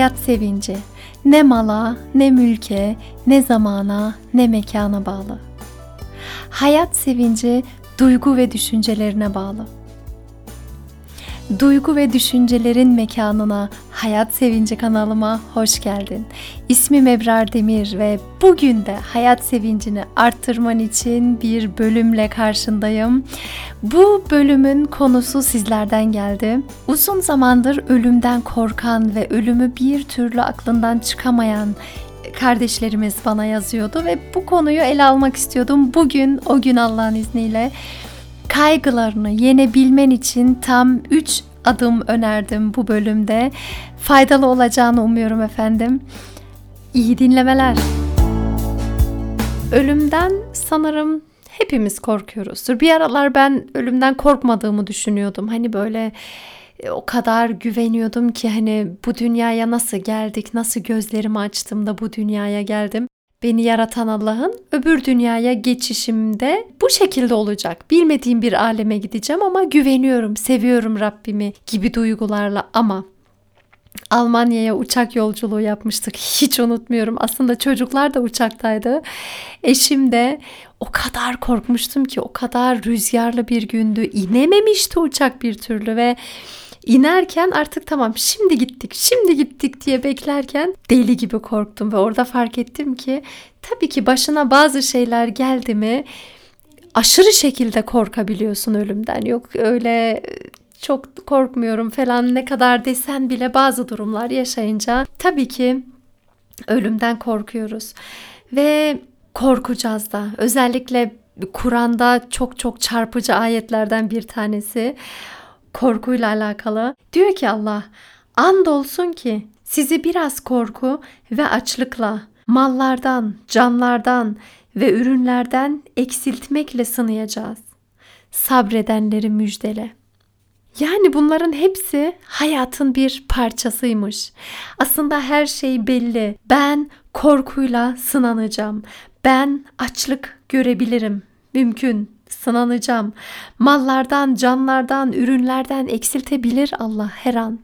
hayat sevinci ne mala, ne mülke, ne zamana, ne mekana bağlı. Hayat sevinci duygu ve düşüncelerine bağlı. Duygu ve düşüncelerin mekanına, Hayat Sevinci kanalıma hoş geldin. İsmim Ebrar Demir ve bugün de hayat sevincini arttırman için bir bölümle karşındayım. Bu bölümün konusu sizlerden geldi. Uzun zamandır ölümden korkan ve ölümü bir türlü aklından çıkamayan kardeşlerimiz bana yazıyordu ve bu konuyu ele almak istiyordum. Bugün o gün Allah'ın izniyle kaygılarını yenebilmen için tam 3 adım önerdim bu bölümde. Faydalı olacağını umuyorum efendim. İyi dinlemeler. Ölümden sanırım hepimiz korkuyoruzdur. Bir aralar ben ölümden korkmadığımı düşünüyordum. Hani böyle e, o kadar güveniyordum ki hani bu dünyaya nasıl geldik, nasıl gözlerimi açtım da bu dünyaya geldim beni yaratan Allah'ın öbür dünyaya geçişimde bu şekilde olacak. Bilmediğim bir aleme gideceğim ama güveniyorum, seviyorum Rabbimi gibi duygularla ama Almanya'ya uçak yolculuğu yapmıştık. Hiç unutmuyorum. Aslında çocuklar da uçaktaydı. Eşim de o kadar korkmuştum ki o kadar rüzgarlı bir gündü. İnememişti uçak bir türlü ve İnerken artık tamam şimdi gittik, şimdi gittik diye beklerken deli gibi korktum ve orada fark ettim ki tabii ki başına bazı şeyler geldi mi aşırı şekilde korkabiliyorsun ölümden. Yok öyle çok korkmuyorum falan ne kadar desen bile bazı durumlar yaşayınca tabii ki ölümden korkuyoruz. Ve korkacağız da. Özellikle Kur'an'da çok çok çarpıcı ayetlerden bir tanesi korkuyla alakalı. Diyor ki Allah, andolsun ki sizi biraz korku ve açlıkla, mallardan, canlardan ve ürünlerden eksiltmekle sınayacağız. Sabredenleri müjdele. Yani bunların hepsi hayatın bir parçasıymış. Aslında her şey belli. Ben korkuyla sınanacağım. Ben açlık görebilirim. Mümkün sınanacağım. Mallardan, canlardan, ürünlerden eksiltebilir Allah her an.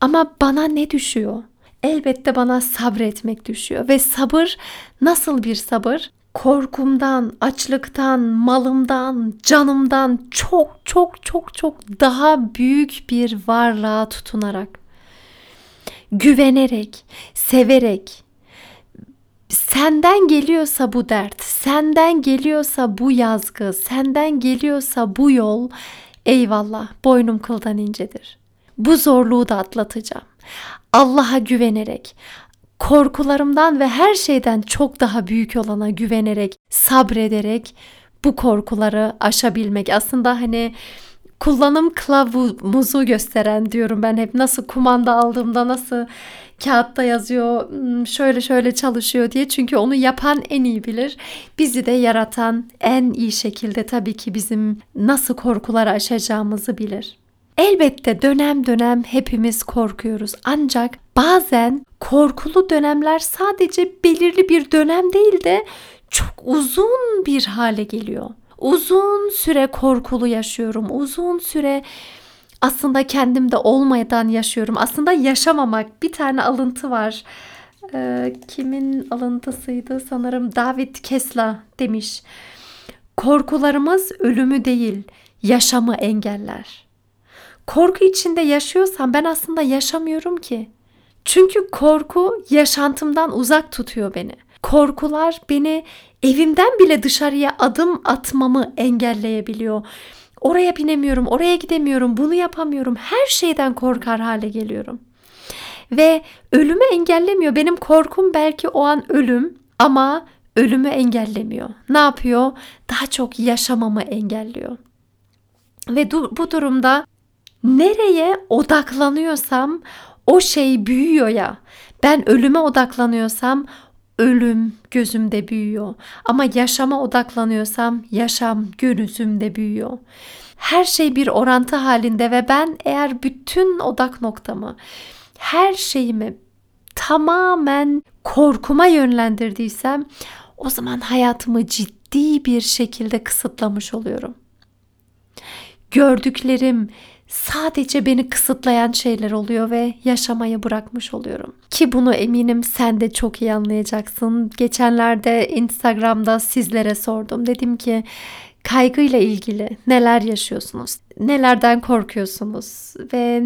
Ama bana ne düşüyor? Elbette bana sabretmek düşüyor ve sabır nasıl bir sabır? Korkumdan, açlıktan, malımdan, canımdan çok çok çok çok daha büyük bir varlığa tutunarak güvenerek, severek, senden geliyorsa bu dert, senden geliyorsa bu yazgı, senden geliyorsa bu yol, eyvallah boynum kıldan incedir. Bu zorluğu da atlatacağım. Allah'a güvenerek, korkularımdan ve her şeyden çok daha büyük olana güvenerek, sabrederek bu korkuları aşabilmek. Aslında hani kullanım kılavuzu gösteren diyorum ben hep nasıl kumanda aldığımda nasıl kağıtta yazıyor hmm, şöyle şöyle çalışıyor diye çünkü onu yapan en iyi bilir. Bizi de yaratan en iyi şekilde tabii ki bizim nasıl korkuları aşacağımızı bilir. Elbette dönem dönem hepimiz korkuyoruz. Ancak bazen korkulu dönemler sadece belirli bir dönem değil de çok uzun bir hale geliyor. Uzun süre korkulu yaşıyorum. Uzun süre aslında kendimde olmadan yaşıyorum. Aslında yaşamamak. Bir tane alıntı var. Ee, kimin alıntısıydı? Sanırım David Kesla demiş. Korkularımız ölümü değil, yaşamı engeller. Korku içinde yaşıyorsam ben aslında yaşamıyorum ki. Çünkü korku yaşantımdan uzak tutuyor beni. Korkular beni evimden bile dışarıya adım atmamı engelleyebiliyor. Oraya binemiyorum, oraya gidemiyorum, bunu yapamıyorum. Her şeyden korkar hale geliyorum. Ve ölümü engellemiyor. Benim korkum belki o an ölüm ama ölümü engellemiyor. Ne yapıyor? Daha çok yaşamamı engelliyor. Ve bu durumda nereye odaklanıyorsam o şey büyüyor ya. Ben ölüme odaklanıyorsam ölüm gözümde büyüyor. Ama yaşama odaklanıyorsam yaşam gözümde büyüyor. Her şey bir orantı halinde ve ben eğer bütün odak noktamı, her şeyimi tamamen korkuma yönlendirdiysem o zaman hayatımı ciddi bir şekilde kısıtlamış oluyorum. Gördüklerim, sadece beni kısıtlayan şeyler oluyor ve yaşamayı bırakmış oluyorum. Ki bunu eminim sen de çok iyi anlayacaksın. Geçenlerde Instagram'da sizlere sordum. Dedim ki kaygıyla ilgili neler yaşıyorsunuz? Nelerden korkuyorsunuz ve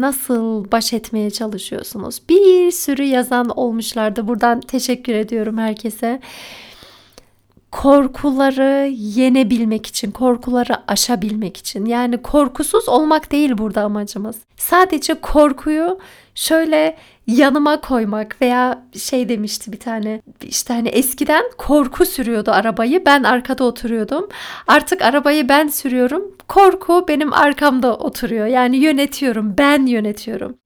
nasıl baş etmeye çalışıyorsunuz? Bir sürü yazan olmuşlardı. Buradan teşekkür ediyorum herkese korkuları yenebilmek için, korkuları aşabilmek için. Yani korkusuz olmak değil burada amacımız. Sadece korkuyu şöyle yanıma koymak veya şey demişti bir tane işte hani eskiden korku sürüyordu arabayı ben arkada oturuyordum artık arabayı ben sürüyorum korku benim arkamda oturuyor yani yönetiyorum ben yönetiyorum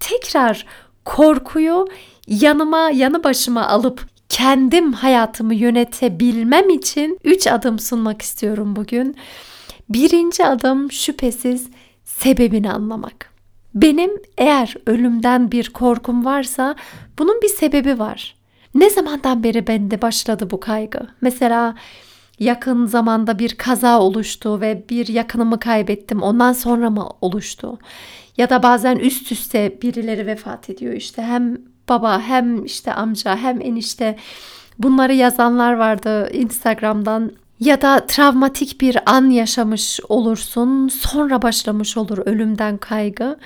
tekrar korkuyu yanıma yanı başıma alıp kendim hayatımı yönetebilmem için 3 adım sunmak istiyorum bugün. Birinci adım şüphesiz sebebini anlamak. Benim eğer ölümden bir korkum varsa bunun bir sebebi var. Ne zamandan beri bende başladı bu kaygı? Mesela yakın zamanda bir kaza oluştu ve bir yakınımı kaybettim. Ondan sonra mı oluştu? Ya da bazen üst üste birileri vefat ediyor işte. Hem baba hem işte amca hem enişte bunları yazanlar vardı Instagram'dan ya da travmatik bir an yaşamış olursun sonra başlamış olur ölümden kaygı.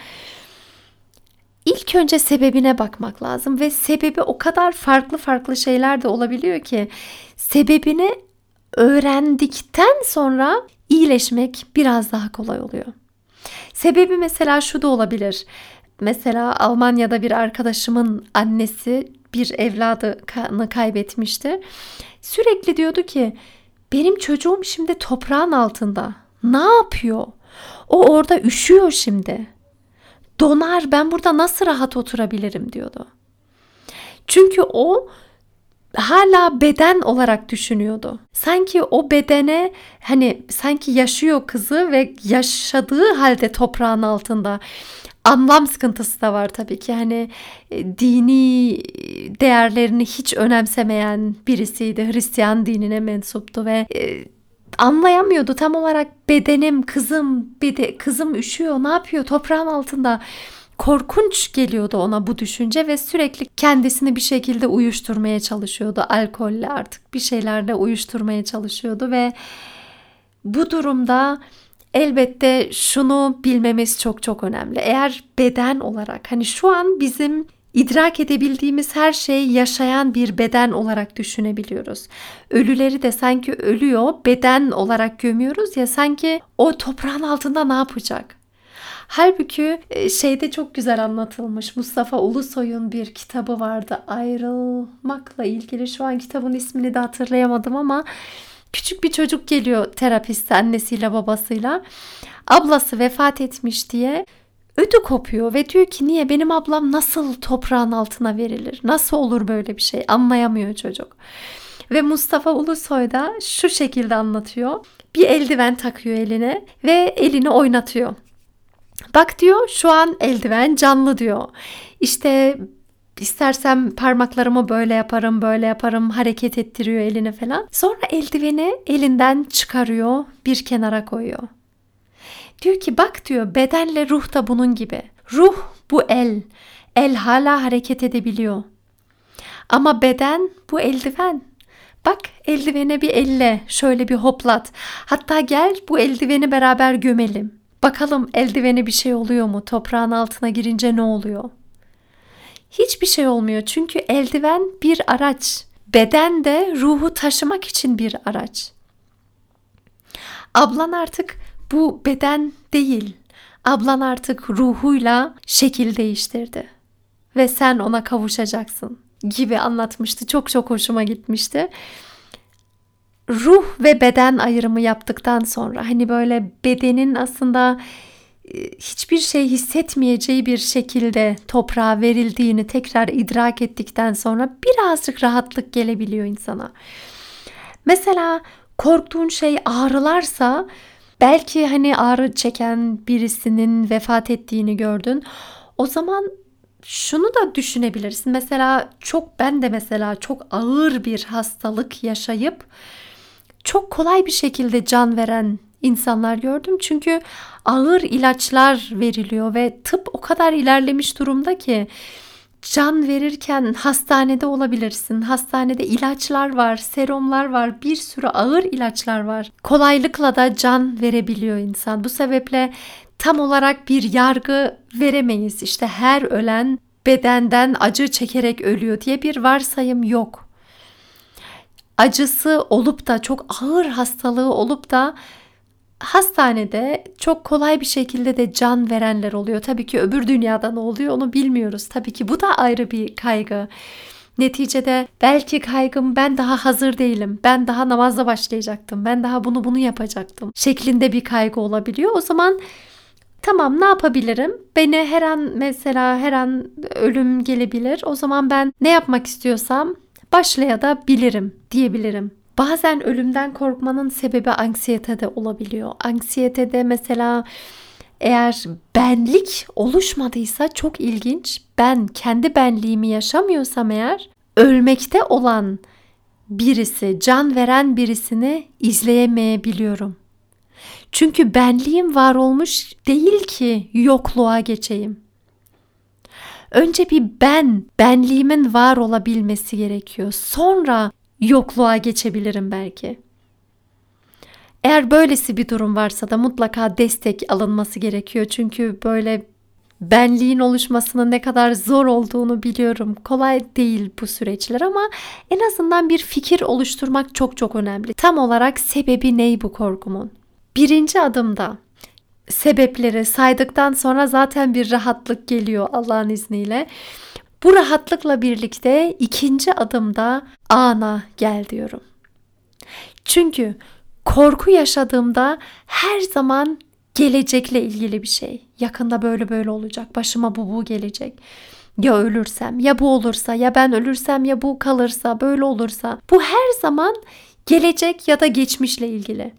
İlk önce sebebine bakmak lazım ve sebebi o kadar farklı farklı şeyler de olabiliyor ki sebebini öğrendikten sonra iyileşmek biraz daha kolay oluyor. Sebebi mesela şu da olabilir. Mesela Almanya'da bir arkadaşımın annesi bir evladını kaybetmişti. Sürekli diyordu ki benim çocuğum şimdi toprağın altında. Ne yapıyor? O orada üşüyor şimdi. Donar ben burada nasıl rahat oturabilirim diyordu. Çünkü o hala beden olarak düşünüyordu. Sanki o bedene hani sanki yaşıyor kızı ve yaşadığı halde toprağın altında anlam sıkıntısı da var tabii ki. Hani e, dini değerlerini hiç önemsemeyen birisiydi. Hristiyan dinine mensuptu ve e, anlayamıyordu tam olarak bedenim, kızım, bede, kızım üşüyor, ne yapıyor toprağın altında. Korkunç geliyordu ona bu düşünce ve sürekli kendisini bir şekilde uyuşturmaya çalışıyordu. Alkolle artık bir şeylerle uyuşturmaya çalışıyordu ve bu durumda Elbette şunu bilmemiz çok çok önemli. Eğer beden olarak hani şu an bizim idrak edebildiğimiz her şeyi yaşayan bir beden olarak düşünebiliyoruz. Ölüleri de sanki ölüyor, beden olarak gömüyoruz ya sanki o toprağın altında ne yapacak? Halbuki e, şeyde çok güzel anlatılmış. Mustafa Ulusoy'un bir kitabı vardı. Ayrılmakla ilgili. Şu an kitabın ismini de hatırlayamadım ama Küçük bir çocuk geliyor terapiste annesiyle babasıyla. Ablası vefat etmiş diye ödü kopuyor ve diyor ki niye benim ablam nasıl toprağın altına verilir? Nasıl olur böyle bir şey? Anlayamıyor çocuk. Ve Mustafa Ulusoy da şu şekilde anlatıyor. Bir eldiven takıyor eline ve elini oynatıyor. Bak diyor şu an eldiven canlı diyor. İşte İstersem parmaklarımı böyle yaparım, böyle yaparım, hareket ettiriyor elini falan. Sonra eldiveni elinden çıkarıyor, bir kenara koyuyor. Diyor ki bak diyor bedenle ruh da bunun gibi. Ruh bu el. El hala hareket edebiliyor. Ama beden bu eldiven. Bak eldivene bir elle şöyle bir hoplat. Hatta gel bu eldiveni beraber gömelim. Bakalım eldivene bir şey oluyor mu? Toprağın altına girince ne oluyor? Hiçbir şey olmuyor. Çünkü eldiven bir araç. Beden de ruhu taşımak için bir araç. Ablan artık bu beden değil. Ablan artık ruhuyla şekil değiştirdi. Ve sen ona kavuşacaksın gibi anlatmıştı. Çok çok hoşuma gitmişti. Ruh ve beden ayrımı yaptıktan sonra hani böyle bedenin aslında hiçbir şey hissetmeyeceği bir şekilde toprağa verildiğini tekrar idrak ettikten sonra birazcık rahatlık gelebiliyor insana. Mesela korktuğun şey ağrılarsa belki hani ağrı çeken birisinin vefat ettiğini gördün. O zaman şunu da düşünebilirsin. Mesela çok ben de mesela çok ağır bir hastalık yaşayıp çok kolay bir şekilde can veren insanlar gördüm. Çünkü ağır ilaçlar veriliyor ve tıp o kadar ilerlemiş durumda ki can verirken hastanede olabilirsin. Hastanede ilaçlar var, serumlar var, bir sürü ağır ilaçlar var. Kolaylıkla da can verebiliyor insan. Bu sebeple tam olarak bir yargı veremeyiz. İşte her ölen bedenden acı çekerek ölüyor diye bir varsayım yok. Acısı olup da çok ağır hastalığı olup da hastanede çok kolay bir şekilde de can verenler oluyor. Tabii ki öbür dünyada ne oluyor onu bilmiyoruz. Tabii ki bu da ayrı bir kaygı. Neticede belki kaygım ben daha hazır değilim. Ben daha namazla başlayacaktım. Ben daha bunu bunu yapacaktım. Şeklinde bir kaygı olabiliyor. O zaman tamam ne yapabilirim? Beni her an mesela her an ölüm gelebilir. O zaman ben ne yapmak istiyorsam başlayabilirim diyebilirim. Bazen ölümden korkmanın sebebi anksiyete de olabiliyor. Anksiyetede mesela eğer benlik oluşmadıysa çok ilginç. Ben kendi benliğimi yaşamıyorsam eğer ölmekte olan birisi, can veren birisini izleyemeyebiliyorum. Çünkü benliğim var olmuş değil ki yokluğa geçeyim. Önce bir ben, benliğimin var olabilmesi gerekiyor. Sonra yokluğa geçebilirim belki. Eğer böylesi bir durum varsa da mutlaka destek alınması gerekiyor. Çünkü böyle benliğin oluşmasının ne kadar zor olduğunu biliyorum. Kolay değil bu süreçler ama en azından bir fikir oluşturmak çok çok önemli. Tam olarak sebebi ney bu korkumun? Birinci adımda sebepleri saydıktan sonra zaten bir rahatlık geliyor Allah'ın izniyle. Bu rahatlıkla birlikte ikinci adımda ana gel diyorum. Çünkü korku yaşadığımda her zaman gelecekle ilgili bir şey. Yakında böyle böyle olacak. Başıma bu bu gelecek. Ya ölürsem, ya bu olursa, ya ben ölürsem, ya bu kalırsa, böyle olursa. Bu her zaman gelecek ya da geçmişle ilgili.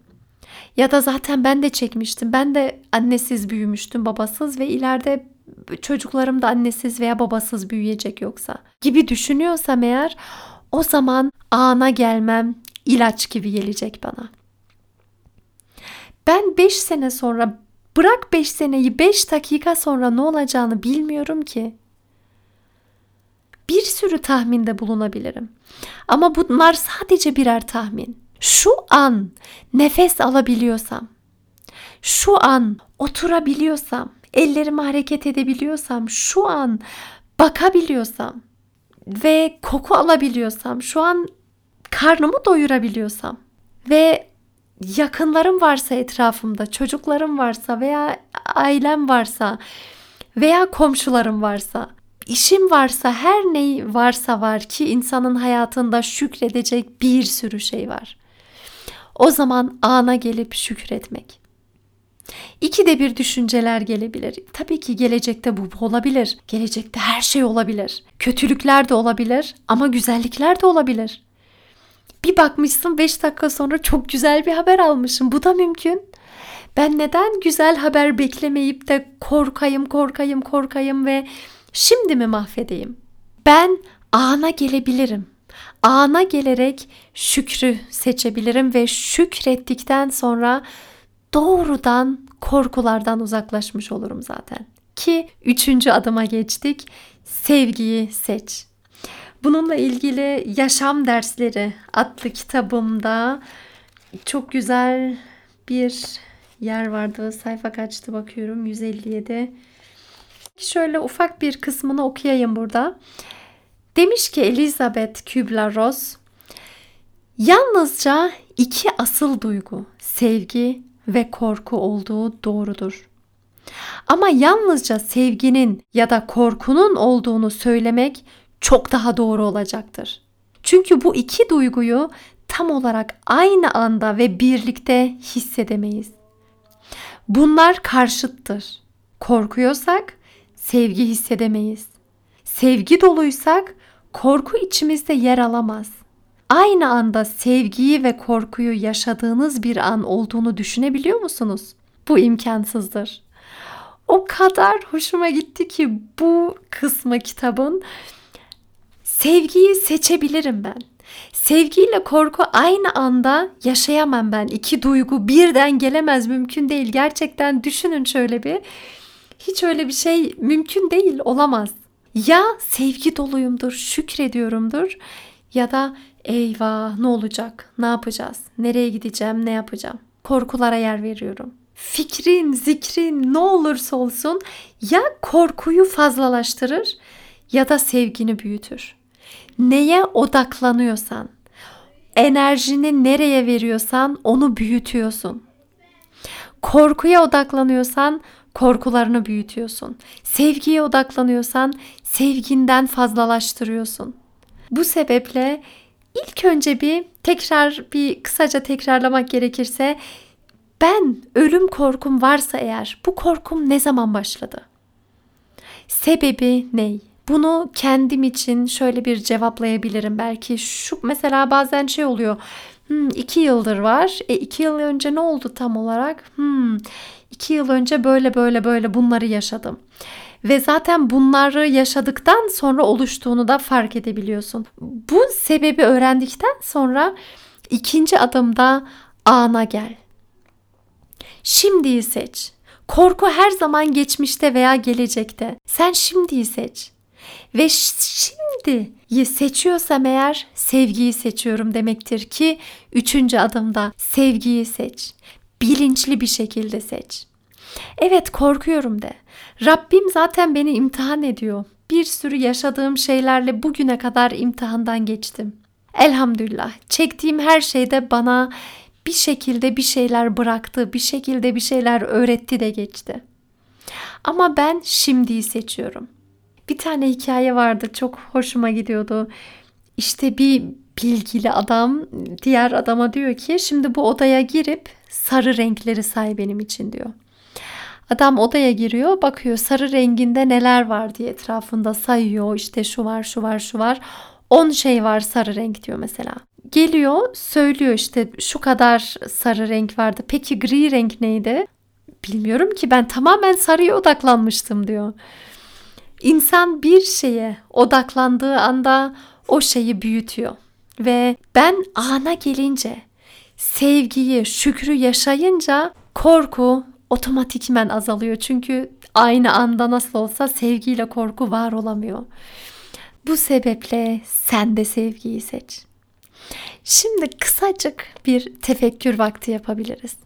Ya da zaten ben de çekmiştim. Ben de annesiz büyümüştüm, babasız ve ileride çocuklarım da annesiz veya babasız büyüyecek yoksa gibi düşünüyorsam eğer o zaman ana gelmem ilaç gibi gelecek bana. Ben 5 sene sonra bırak 5 seneyi 5 dakika sonra ne olacağını bilmiyorum ki. Bir sürü tahminde bulunabilirim. Ama bunlar sadece birer tahmin. Şu an nefes alabiliyorsam, şu an oturabiliyorsam, ellerimi hareket edebiliyorsam, şu an bakabiliyorsam ve koku alabiliyorsam, şu an karnımı doyurabiliyorsam ve yakınlarım varsa etrafımda, çocuklarım varsa veya ailem varsa veya komşularım varsa, işim varsa, her ne varsa var ki insanın hayatında şükredecek bir sürü şey var. O zaman ana gelip şükretmek. İki de bir düşünceler gelebilir. Tabii ki gelecekte bu olabilir. Gelecekte her şey olabilir. Kötülükler de olabilir ama güzellikler de olabilir. Bir bakmışsın 5 dakika sonra çok güzel bir haber almışım. Bu da mümkün. Ben neden güzel haber beklemeyip de korkayım, korkayım, korkayım ve şimdi mi mahvedeyim? Ben ana gelebilirim. Ana gelerek şükrü seçebilirim ve şükrettikten sonra doğrudan korkulardan uzaklaşmış olurum zaten. Ki üçüncü adıma geçtik. Sevgiyi seç. Bununla ilgili Yaşam Dersleri adlı kitabımda çok güzel bir yer vardı. Sayfa kaçtı bakıyorum 157. Şöyle ufak bir kısmını okuyayım burada. Demiş ki Elizabeth Kübler-Ross, yalnızca iki asıl duygu, sevgi ve korku olduğu doğrudur. Ama yalnızca sevginin ya da korkunun olduğunu söylemek çok daha doğru olacaktır. Çünkü bu iki duyguyu tam olarak aynı anda ve birlikte hissedemeyiz. Bunlar karşıttır. Korkuyorsak sevgi hissedemeyiz. Sevgi doluysak korku içimizde yer alamaz. Aynı anda sevgiyi ve korkuyu yaşadığınız bir an olduğunu düşünebiliyor musunuz? Bu imkansızdır. O kadar hoşuma gitti ki bu kısmı kitabın sevgiyi seçebilirim ben. Sevgiyle korku aynı anda yaşayamam ben. İki duygu birden gelemez mümkün değil. Gerçekten düşünün şöyle bir. Hiç öyle bir şey mümkün değil, olamaz. Ya sevgi doluyumdur, şükrediyorumdur ya da eyvah ne olacak, ne yapacağız, nereye gideceğim, ne yapacağım. Korkulara yer veriyorum. Fikrin, zikrin ne olursa olsun ya korkuyu fazlalaştırır ya da sevgini büyütür. Neye odaklanıyorsan, enerjini nereye veriyorsan onu büyütüyorsun. Korkuya odaklanıyorsan korkularını büyütüyorsun. Sevgiye odaklanıyorsan sevginden fazlalaştırıyorsun. Bu sebeple ilk önce bir tekrar bir kısaca tekrarlamak gerekirse ben ölüm korkum varsa eğer bu korkum ne zaman başladı? Sebebi ne? Bunu kendim için şöyle bir cevaplayabilirim belki. Şu mesela bazen şey oluyor. Hmm, iki yıldır var. E iki yıl önce ne oldu tam olarak? Hmm, iki yıl önce böyle böyle böyle bunları yaşadım. Ve zaten bunları yaşadıktan sonra oluştuğunu da fark edebiliyorsun. Bu sebebi öğrendikten sonra ikinci adımda ana gel. Şimdiyi seç. Korku her zaman geçmişte veya gelecekte. Sen şimdiyi seç. Ve şimdi seçiyorsam eğer sevgiyi seçiyorum demektir ki üçüncü adımda sevgiyi seç. Bilinçli bir şekilde seç. Evet korkuyorum de. Rabbim zaten beni imtihan ediyor. Bir sürü yaşadığım şeylerle bugüne kadar imtihandan geçtim. Elhamdülillah çektiğim her şeyde bana bir şekilde bir şeyler bıraktı, bir şekilde bir şeyler öğretti de geçti. Ama ben şimdiyi seçiyorum. Bir tane hikaye vardı çok hoşuma gidiyordu. İşte bir bilgili adam diğer adama diyor ki şimdi bu odaya girip sarı renkleri say benim için diyor. Adam odaya giriyor bakıyor sarı renginde neler var diye etrafında sayıyor işte şu var şu var şu var 10 şey var sarı renk diyor mesela. Geliyor söylüyor işte şu kadar sarı renk vardı peki gri renk neydi? Bilmiyorum ki ben tamamen sarıya odaklanmıştım diyor. İnsan bir şeye odaklandığı anda o şeyi büyütüyor. Ve ben ana gelince, sevgiyi, şükrü yaşayınca korku otomatikmen azalıyor. Çünkü aynı anda nasıl olsa sevgiyle korku var olamıyor. Bu sebeple sen de sevgiyi seç. Şimdi kısacık bir tefekkür vakti yapabiliriz.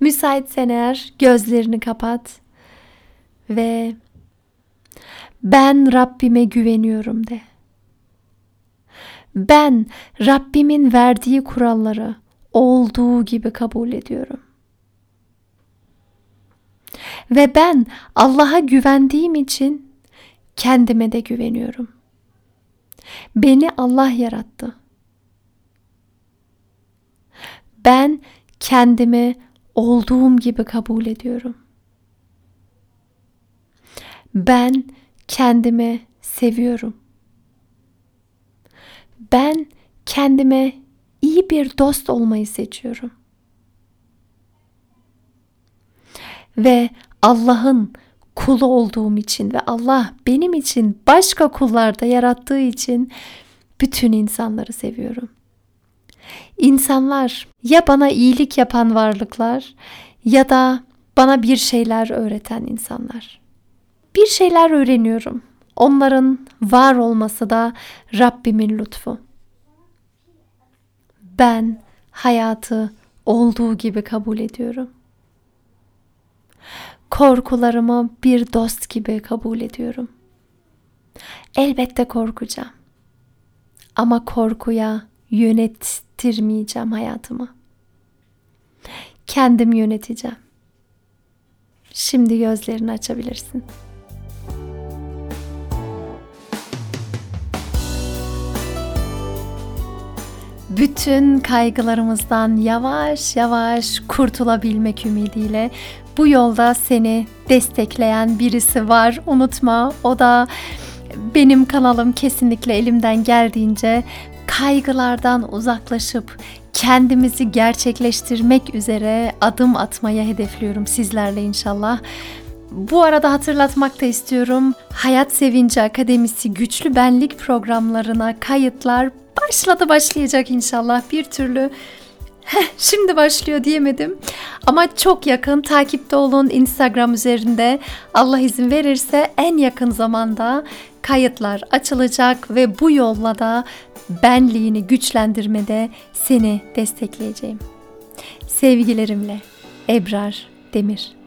Müsaitsen eğer gözlerini kapat ve ben Rabbime güveniyorum de. Ben Rabbimin verdiği kuralları olduğu gibi kabul ediyorum. Ve ben Allah'a güvendiğim için kendime de güveniyorum. Beni Allah yarattı. Ben kendimi olduğum gibi kabul ediyorum. Ben kendimi seviyorum. Ben kendime iyi bir dost olmayı seçiyorum. Ve Allah'ın kulu olduğum için ve Allah benim için başka kullarda yarattığı için bütün insanları seviyorum. İnsanlar ya bana iyilik yapan varlıklar ya da bana bir şeyler öğreten insanlar bir şeyler öğreniyorum. Onların var olması da Rabbimin lütfu. Ben hayatı olduğu gibi kabul ediyorum. Korkularımı bir dost gibi kabul ediyorum. Elbette korkacağım. Ama korkuya yönettirmeyeceğim hayatımı. Kendim yöneteceğim. Şimdi gözlerini açabilirsin. Bütün kaygılarımızdan yavaş yavaş kurtulabilmek ümidiyle bu yolda seni destekleyen birisi var. Unutma o da benim kanalım kesinlikle elimden geldiğince kaygılardan uzaklaşıp kendimizi gerçekleştirmek üzere adım atmaya hedefliyorum sizlerle inşallah. Bu arada hatırlatmak da istiyorum. Hayat Sevinci Akademisi Güçlü Benlik programlarına kayıtlar başladı başlayacak inşallah bir türlü şimdi başlıyor diyemedim. Ama çok yakın takipte olun Instagram üzerinde. Allah izin verirse en yakın zamanda kayıtlar açılacak ve bu yolla da benliğini güçlendirmede seni destekleyeceğim. Sevgilerimle Ebrar Demir